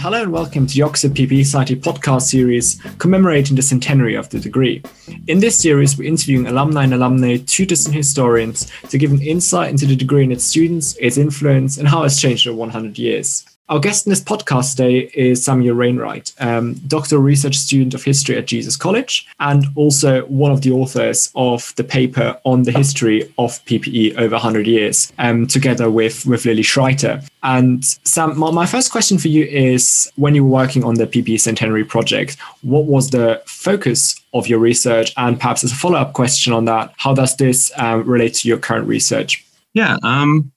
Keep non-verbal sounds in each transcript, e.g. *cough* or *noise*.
Hello and welcome to the Oxford PPE Society podcast series commemorating the centenary of the degree. In this series, we're interviewing alumni and alumni, tutors and historians to give an insight into the degree and its students, its influence, and how it's changed over 100 years. Our guest in this podcast today is Samuel Wainwright, um, doctoral research student of history at Jesus College, and also one of the authors of the paper on the history of PPE over 100 years, um, together with, with Lily Schreiter. And Sam, my, my first question for you is when you were working on the PPE Centenary project, what was the focus of your research? And perhaps as a follow up question on that, how does this um, relate to your current research? Yeah, um,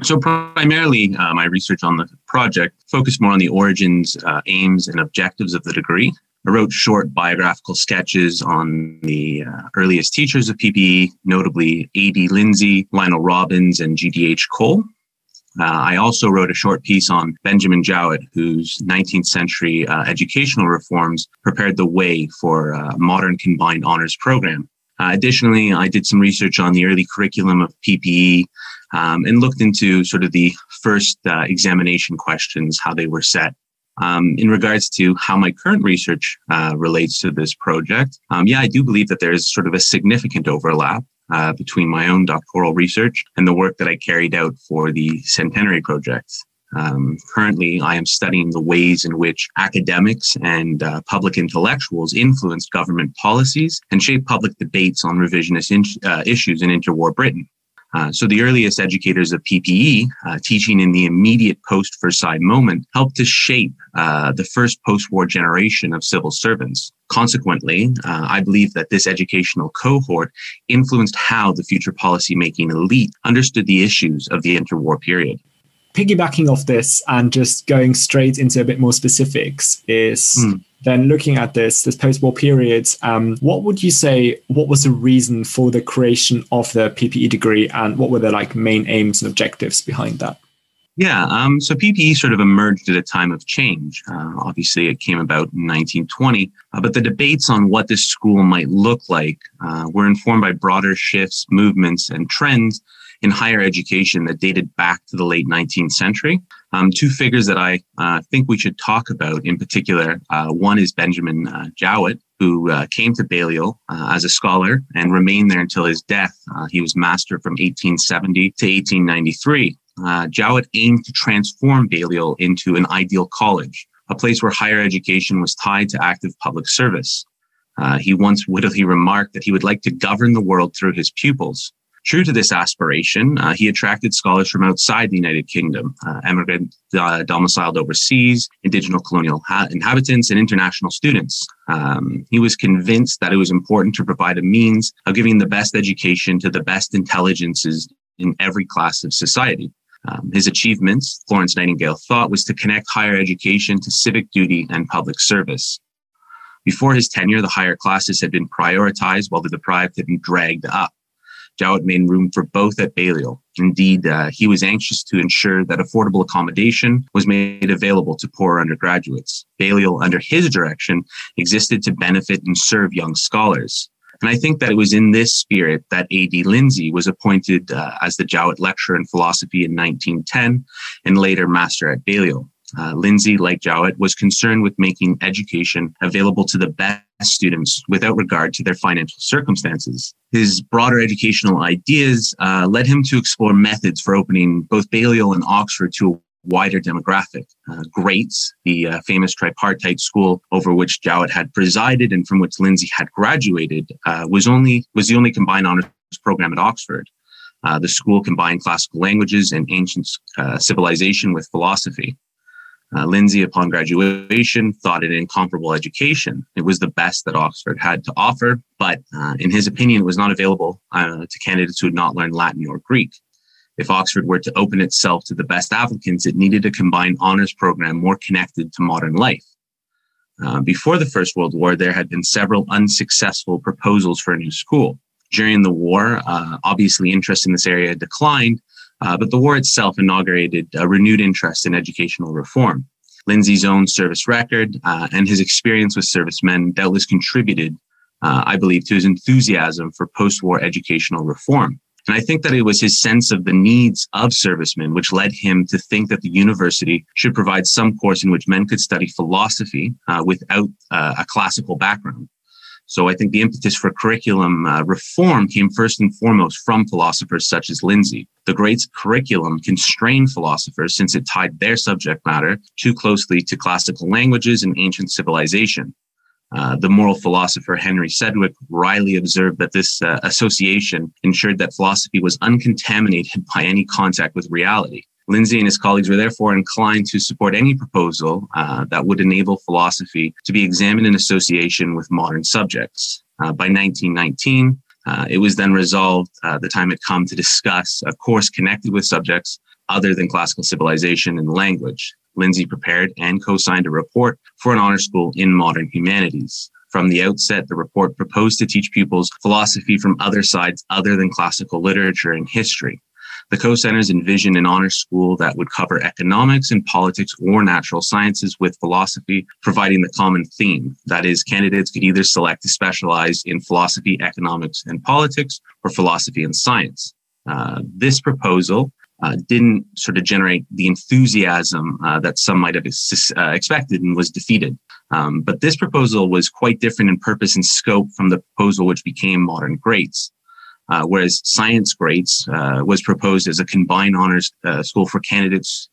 so primarily, uh, my research on the project focused more on the origins, uh, aims, and objectives of the degree. I wrote short biographical sketches on the uh, earliest teachers of PPE, notably A.D. Lindsay, Lionel Robbins, and G.D.H. Cole. Uh, I also wrote a short piece on Benjamin Jowett, whose 19th century uh, educational reforms prepared the way for a modern combined honors program. Uh, additionally, I did some research on the early curriculum of PPE, um, and looked into sort of the first uh, examination questions, how they were set. Um, in regards to how my current research uh, relates to this project, um, yeah, I do believe that there is sort of a significant overlap uh, between my own doctoral research and the work that I carried out for the Centenary Project. Um, currently, I am studying the ways in which academics and uh, public intellectuals influenced government policies and shaped public debates on revisionist in- uh, issues in interwar Britain. Uh, so the earliest educators of PPE, uh, teaching in the immediate post Versailles moment, helped to shape uh, the first post-war generation of civil servants. Consequently, uh, I believe that this educational cohort influenced how the future policymaking elite understood the issues of the interwar period piggybacking off this and just going straight into a bit more specifics is mm. then looking at this this post-war period um, what would you say what was the reason for the creation of the ppe degree and what were the like main aims and objectives behind that yeah, um, so PPE sort of emerged at a time of change. Uh, obviously, it came about in 1920, uh, but the debates on what this school might look like uh, were informed by broader shifts, movements, and trends in higher education that dated back to the late 19th century. Um, two figures that I uh, think we should talk about in particular. Uh, one is Benjamin uh, Jowett, who uh, came to Balliol uh, as a scholar and remained there until his death. Uh, he was master from 1870 to 1893. Jowett aimed to transform Balliol into an ideal college, a place where higher education was tied to active public service. he once wittily remarked that he would like to govern the world through his pupils. True to this aspiration, uh, he attracted scholars from outside the United Kingdom, uh, immigrant uh, domiciled overseas, indigenous colonial ha- inhabitants, and international students. Um, he was convinced that it was important to provide a means of giving the best education to the best intelligences in every class of society. Um, his achievements, Florence Nightingale thought, was to connect higher education to civic duty and public service. Before his tenure, the higher classes had been prioritized while the deprived had been dragged up. Jowett made room for both at Balliol. Indeed, uh, he was anxious to ensure that affordable accommodation was made available to poor undergraduates. Balliol, under his direction, existed to benefit and serve young scholars. And I think that it was in this spirit that A.D. Lindsay was appointed uh, as the Jowett Lecturer in Philosophy in 1910 and later Master at Balliol. Uh, Lindsay, like Jowett, was concerned with making education available to the best students without regard to their financial circumstances. His broader educational ideas uh, led him to explore methods for opening both Balliol and Oxford to a wider demographic. Uh, Greats, the uh, famous tripartite school over which Jowett had presided and from which Lindsay had graduated, uh, was only was the only combined honors program at Oxford. Uh, the school combined classical languages and ancient uh, civilization with philosophy. Uh, Lindsay, upon graduation, thought it an incomparable education. It was the best that Oxford had to offer, but uh, in his opinion, it was not available uh, to candidates who had not learned Latin or Greek. If Oxford were to open itself to the best applicants, it needed a combined honors program more connected to modern life. Uh, before the First World War, there had been several unsuccessful proposals for a new school. During the war, uh, obviously interest in this area declined, uh, but the war itself inaugurated a renewed interest in educational reform. Lindsay's own service record uh, and his experience with servicemen doubtless contributed, uh, I believe, to his enthusiasm for post war educational reform. And I think that it was his sense of the needs of servicemen which led him to think that the university should provide some course in which men could study philosophy uh, without uh, a classical background. So I think the impetus for curriculum uh, reform came first and foremost from philosophers such as Lindsay. The Greats curriculum constrained philosophers since it tied their subject matter too closely to classical languages and ancient civilization. Uh, the moral philosopher Henry Sidgwick wryly observed that this uh, association ensured that philosophy was uncontaminated *laughs* by any contact with reality. Lindsay and his colleagues were therefore inclined to support any proposal uh, that would enable philosophy to be examined in association with modern subjects. Uh, by 1919, uh, it was then resolved uh, the time had come to discuss a course connected with subjects other than classical civilization and language. Lindsay prepared and co-signed a report for an honor school in modern humanities. From the outset, the report proposed to teach pupils philosophy from other sides other than classical literature and history. The co-signers envisioned an honor school that would cover economics and politics or natural sciences with philosophy, providing the common theme. That is, candidates could either select to specialize in philosophy, economics, and politics, or philosophy and science. Uh, this proposal uh, didn't sort of generate the enthusiasm uh, that some might have ex- uh, expected and was defeated. Um, but this proposal was quite different in purpose and scope from the proposal which became Modern Greats. Uh, whereas Science Greats uh, was proposed as a combined honors uh, school for candidates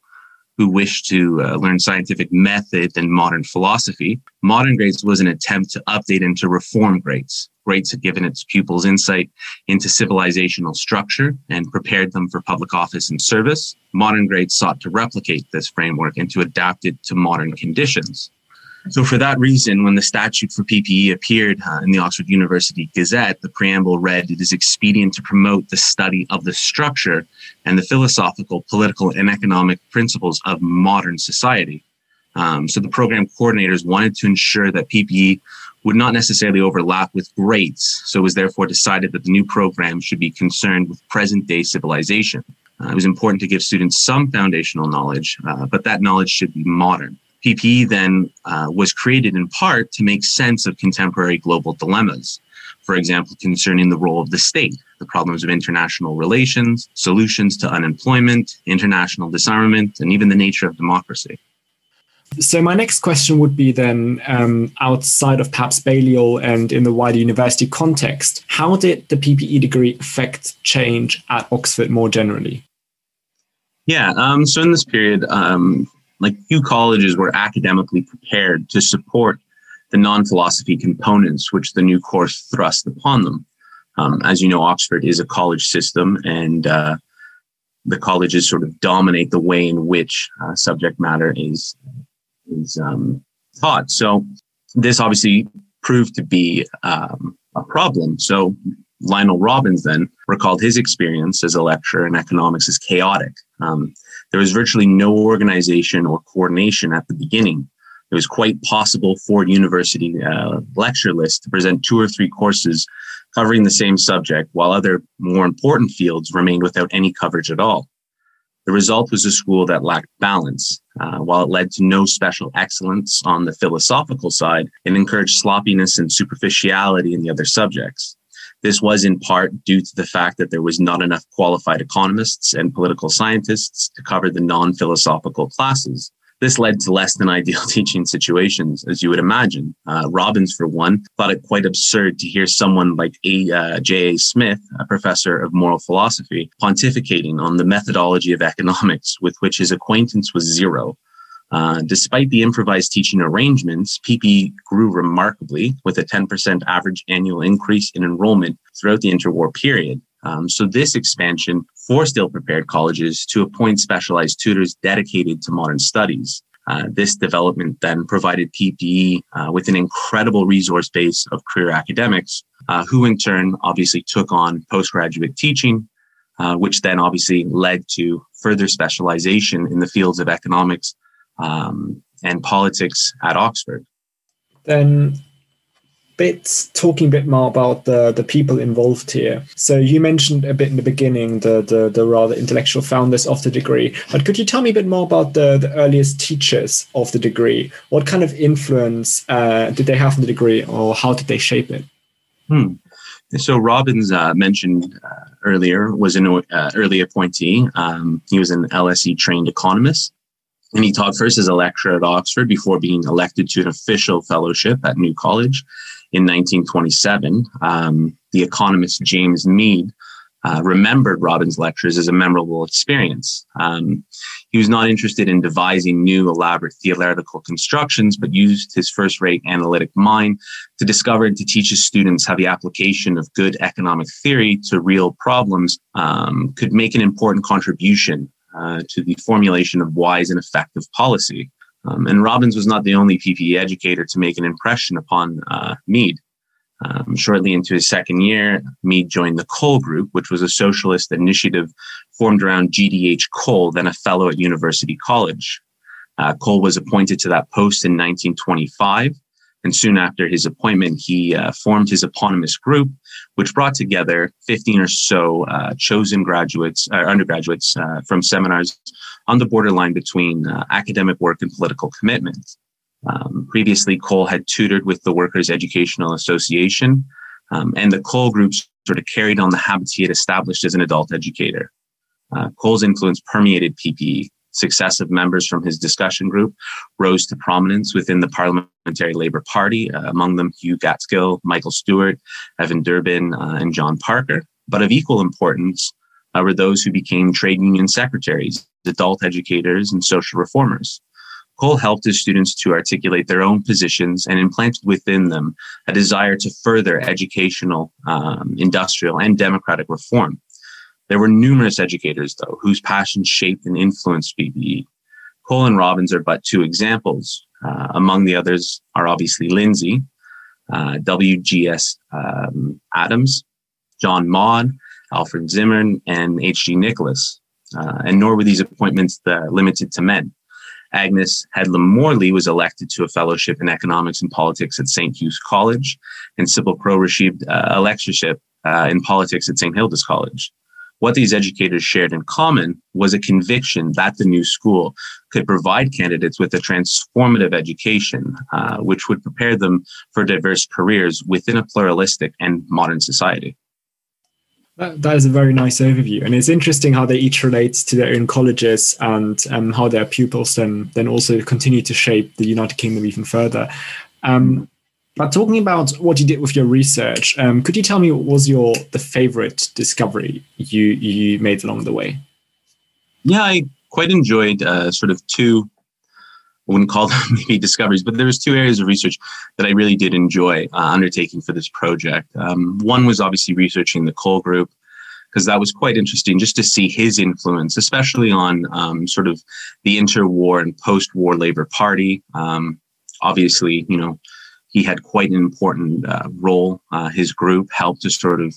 who wish to uh, learn scientific method and modern philosophy. Modern Greats was an attempt to update and to reform Greats. Greats had given its pupils insight into civilizational structure and prepared them for public office and service. Modern Greats sought to replicate this framework and to adapt it to modern conditions. So, for that reason, when the statute for PPE appeared uh, in the Oxford University Gazette, the preamble read, It is expedient to promote the study of the structure and the philosophical, political, and economic principles of modern society. Um, so, the program coordinators wanted to ensure that PPE would not necessarily overlap with Greats. So, it was therefore decided that the new program should be concerned with present day civilization. Uh, it was important to give students some foundational knowledge, uh, but that knowledge should be modern. PPE then uh, was created in part to make sense of contemporary global dilemmas. For example, concerning the role of the state, the problems of international relations, solutions to unemployment, international disarmament, and even the nature of democracy. So my next question would be then, um, outside of perhaps Balliol and in the wider university context, how did the PPE degree affect change at Oxford more generally? Yeah, um, so in this period, um, like few colleges were academically prepared to support the non-philosophy components which the new course thrust upon them. Um, as you know, Oxford is a college system, and uh, the colleges sort of dominate the way in which uh, subject matter is is um, taught. So this obviously proved to be um, a problem. So Lionel Robbins then recalled his experience as a lecturer in economics as chaotic. Um, there was virtually no organization or coordination at the beginning. It was quite possible for university uh, lecture lists to present two or three courses covering the same subject, while other more important fields remained without any coverage at all. The result was a school that lacked balance. Uh, while it led to no special excellence on the philosophical side, it encouraged sloppiness and superficiality in the other subjects. This was in part due to the fact that there was not enough qualified economists and political scientists to cover the non philosophical classes. This led to less than ideal *laughs* teaching situations, as you would imagine. Uh, Robbins, for one, thought it quite absurd to hear someone like a, uh, J.A. Smith, a professor of moral philosophy, pontificating on the methodology of economics with which his acquaintance was zero. Uh, despite the improvised teaching arrangements, PP grew remarkably with a 10% average annual increase in enrollment throughout the interwar period. Um, so this expansion forced ill-prepared colleges to appoint specialized tutors dedicated to modern studies. Uh, this development then provided PPE uh, with an incredible resource base of career academics, uh, who in turn obviously took on postgraduate teaching, uh, which then obviously led to further specialization in the fields of economics, um, and politics at Oxford. Then bit talking a bit more about the the people involved here. So you mentioned a bit in the beginning the the, the rather intellectual founders of the degree, but could you tell me a bit more about the the earliest teachers of the degree? What kind of influence uh, did they have on the degree, or how did they shape it? Hmm. So Robbins uh, mentioned uh, earlier was an uh, early appointee. Um, he was an LSE trained economist. And he taught first as a lecturer at Oxford before being elected to an official fellowship at New College in 1927. Um, the economist James Meade uh, remembered Robbins' lectures as a memorable experience. Um, he was not interested in devising new elaborate theoretical constructions, but used his first rate analytic mind to discover and to teach his students how the application of good economic theory to real problems um, could make an important contribution uh, to the formulation of wise and effective policy. Um, and Robbins was not the only PPE educator to make an impression upon uh, Meade. Um, shortly into his second year, Meade joined the Cole Group, which was a socialist initiative formed around GDH Cole, then a fellow at University College. Uh, Cole was appointed to that post in 1925, and soon after his appointment, he uh, formed his eponymous group, which brought together 15 or so uh, chosen graduates, uh, undergraduates uh, from seminars on the borderline between uh, academic work and political commitment. Um, previously, Cole had tutored with the Workers' Educational Association, um, and the Cole group sort of carried on the habits he had established as an adult educator. Uh, Cole's influence permeated PPE. Successive members from his discussion group rose to prominence within the Parliamentary Labour Party, uh, among them Hugh Gaitskell, Michael Stewart, Evan Durbin, uh, and John Parker. But of equal importance uh, were those who became trade union secretaries, adult educators, and social reformers. Cole helped his students to articulate their own positions and implanted within them a desire to further educational, um, industrial, and democratic reform. There were numerous educators, though, whose passions shaped and influenced PPE. Cole and Robbins are but two examples. Uh, among the others are obviously Lindsay, uh, W.G.S. Um, Adams, John Maud, Alfred Zimmern, and H.G. Nicholas. Uh, and nor were these appointments limited to men. Agnes Headlam Morley was elected to a fellowship in economics and politics at St. Hugh's College, and Sybil Crowe received uh, a lectureship uh, in politics at St. Hilda's College. What these educators shared in common was a conviction that the new school could provide candidates with a transformative education, uh, which would prepare them for diverse careers within a pluralistic and modern society. That, that is a very nice overview, and it's interesting how they each relate to their own colleges and um, how their pupils then then also continue to shape the United Kingdom even further. Um, but talking about what you did with your research, um, could you tell me what was your the favorite discovery you you made along the way? Yeah, I quite enjoyed uh, sort of two. I wouldn't call *laughs* them maybe discoveries, but there was two areas of research that I really did enjoy uh, undertaking for this project. Um, one was obviously researching the Cole Group, because that was quite interesting just to see his influence, especially on um, sort of the interwar and post-war Labour Party. Um, obviously, you know, he had quite an important uh, role. Uh, his group helped to sort of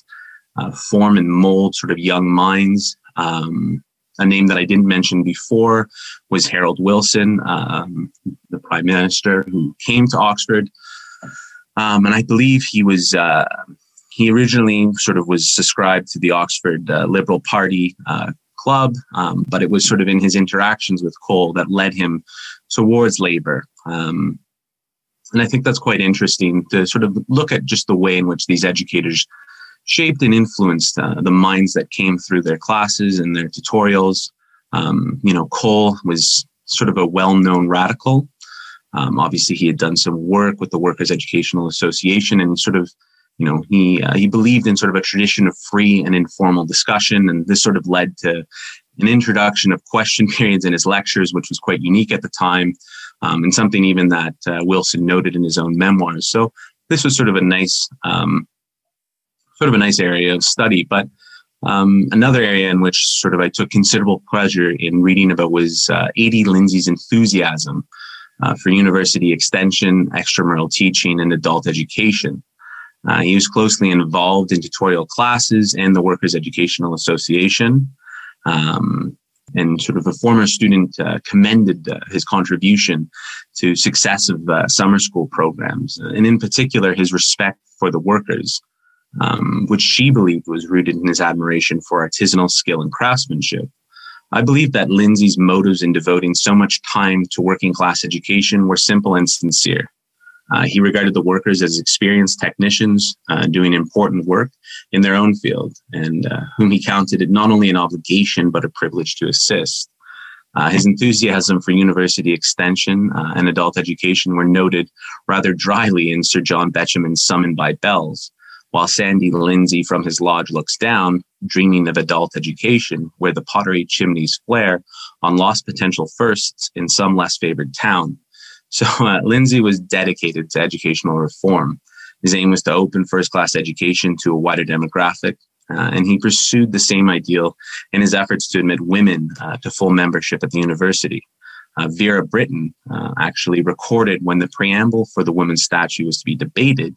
uh, form and mold sort of young minds. Um, a name that I didn't mention before was Harold Wilson, um, the prime minister who came to Oxford. Um, and I believe he was, uh, he originally sort of was subscribed to the Oxford uh, Liberal Party uh, club, um, but it was sort of in his interactions with Cole that led him towards Labour. Um, and I think that's quite interesting to sort of look at just the way in which these educators shaped and influenced uh, the minds that came through their classes and their tutorials. Um, you know, Cole was sort of a well-known radical. Um, obviously, he had done some work with the Workers' Educational Association, and sort of, you know, he uh, he believed in sort of a tradition of free and informal discussion, and this sort of led to an introduction of question *laughs* periods in his lectures, which was quite unique at the time um, and something even that uh, Wilson noted in his own memoirs. So this was sort of a nice, um, sort of a nice area of study. But um, another area in which sort of I took considerable pleasure in reading about was uh, A.D. Lindsay's enthusiasm uh, for university extension, extramural teaching, and adult education. Uh, he was closely involved in tutorial classes and the Workers' Educational Association. Um, and sort of a former student uh, commended uh, his contribution to successive uh, summer school programs, uh, and in particular his respect for the workers, um, which she believed was rooted in his admiration for artisanal skill and craftsmanship. I believe that Lindsay's motives in devoting so much time to working class education were simple and sincere. Uh, he regarded the workers as experienced technicians uh, doing important work in their own field, and uh, whom he counted it not only an obligation but a privilege to assist. Uh, his enthusiasm for university extension uh, and adult education were noted rather dryly in Sir John Betjeman's Summoned by Bells, while Sandy Lindsay from his lodge looks down, dreaming of adult education, where the pottery chimneys flare on lost potential firsts in some less favored town. So *laughs* uh, Lindsay was dedicated to educational reform. His aim was to open first class education to a wider demographic, uh, and he pursued the same ideal in his efforts to admit women uh, to full membership at the university. Uh, Vera Brittain uh, actually recorded when the preamble for the women's statue was to be debated.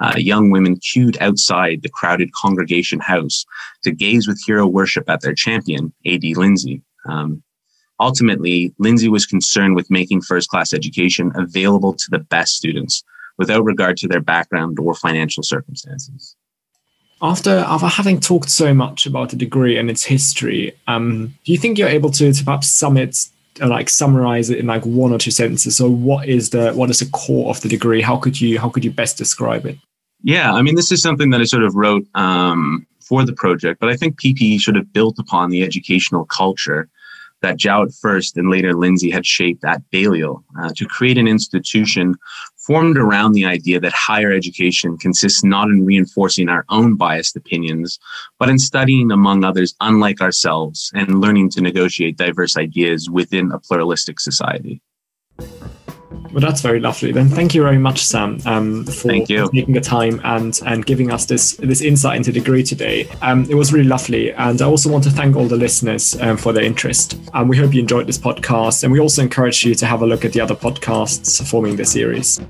Uh, young women queued outside the crowded congregation house to gaze with hero worship at their champion, A.D. Lindsay. Um, ultimately, Lindsay was concerned with making first class education available to the best students without regard to their background or financial circumstances. After, after having talked so much about the degree and its history, um, do you think you're able to, to perhaps sum it, like summarize it in like one or two sentences? So, what is the what is the core of the degree? How could you how could you best describe it? Yeah, I mean, this is something that I sort of wrote um, for the project, but I think PPE sort of built upon the educational culture that Jowett first and later Lindsay had shaped at Balliol uh, to create an institution formed around the idea that higher education consists not in reinforcing our own biased opinions, but in studying among others unlike ourselves and learning to negotiate diverse ideas within a pluralistic society. Well, that's very lovely. Then thank you very much, Sam, um, for Thank you. taking the time and and giving us this this insight into the degree today. Um, it was really lovely, and I also want to thank all the listeners um, for their interest. And we hope you enjoyed this podcast, and we also encourage you to have a look at the other podcasts forming the series.